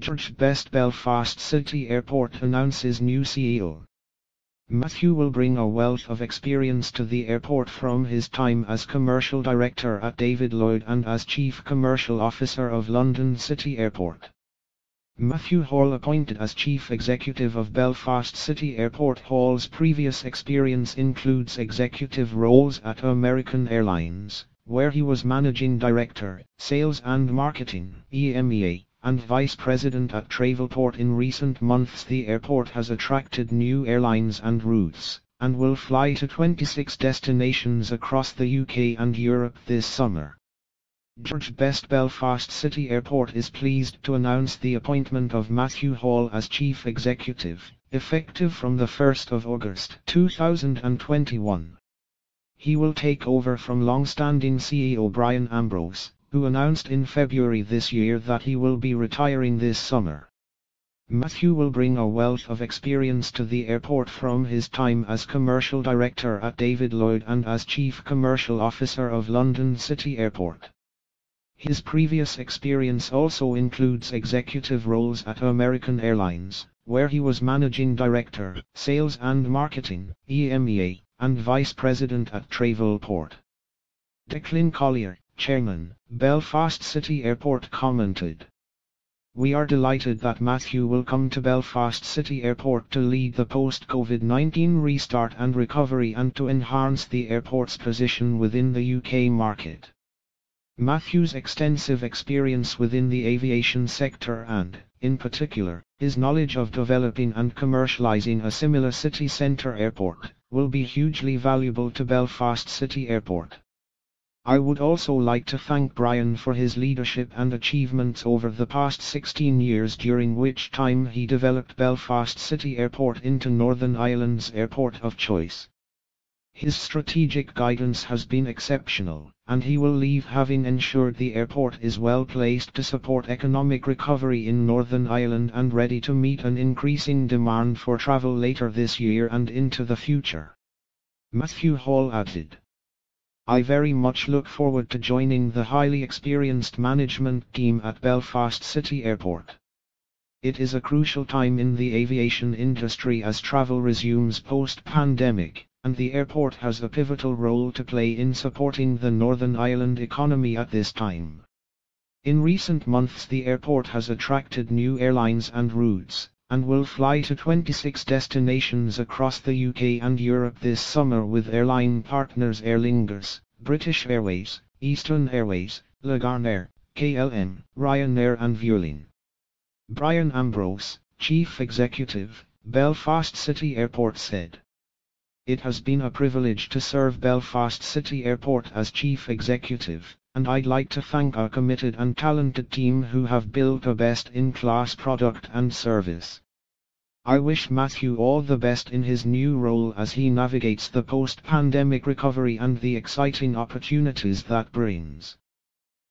George Best Belfast City Airport announces new CEO. Matthew will bring a wealth of experience to the airport from his time as commercial director at David Lloyd and as chief commercial officer of London City Airport. Matthew Hall appointed as chief executive of Belfast City Airport Hall's previous experience includes executive roles at American Airlines, where he was managing director, sales and marketing, EMEA and vice president at Travelport in recent months the airport has attracted new airlines and routes, and will fly to 26 destinations across the UK and Europe this summer. George Best Belfast City Airport is pleased to announce the appointment of Matthew Hall as Chief Executive, effective from the 1st of August 2021. He will take over from long-standing CEO Brian Ambrose, who announced in February this year that he will be retiring this summer. Matthew will bring a wealth of experience to the airport from his time as commercial director at David Lloyd and as chief commercial officer of London City Airport. His previous experience also includes executive roles at American Airlines, where he was managing director, sales and marketing, EMEA, and vice president at Travelport. Declan Collier, Chairman, Belfast City Airport commented. We are delighted that Matthew will come to Belfast City Airport to lead the post-COVID-19 restart and recovery and to enhance the airport's position within the UK market. Matthew's extensive experience within the aviation sector and, in particular, his knowledge of developing and commercializing a similar city centre airport, will be hugely valuable to Belfast City Airport. I would also like to thank Brian for his leadership and achievements over the past 16 years during which time he developed Belfast City Airport into Northern Ireland's airport of choice. His strategic guidance has been exceptional, and he will leave having ensured the airport is well placed to support economic recovery in Northern Ireland and ready to meet an increasing demand for travel later this year and into the future. Matthew Hall added. I very much look forward to joining the highly experienced management team at Belfast City Airport. It is a crucial time in the aviation industry as travel resumes post-pandemic, and the airport has a pivotal role to play in supporting the Northern Ireland economy at this time. In recent months the airport has attracted new airlines and routes, and will fly to 26 destinations across the UK and Europe this summer with airline partners Aer Lingus, British Airways, Eastern Airways, Loganair, KLM, Ryanair and Vueling. Brian Ambrose, Chief Executive, Belfast City Airport said. It has been a privilege to serve Belfast City Airport as Chief Executive, and I'd like to thank our committed and talented team who have built a best-in-class product and service. I wish Matthew all the best in his new role as he navigates the post-pandemic recovery and the exciting opportunities that brings.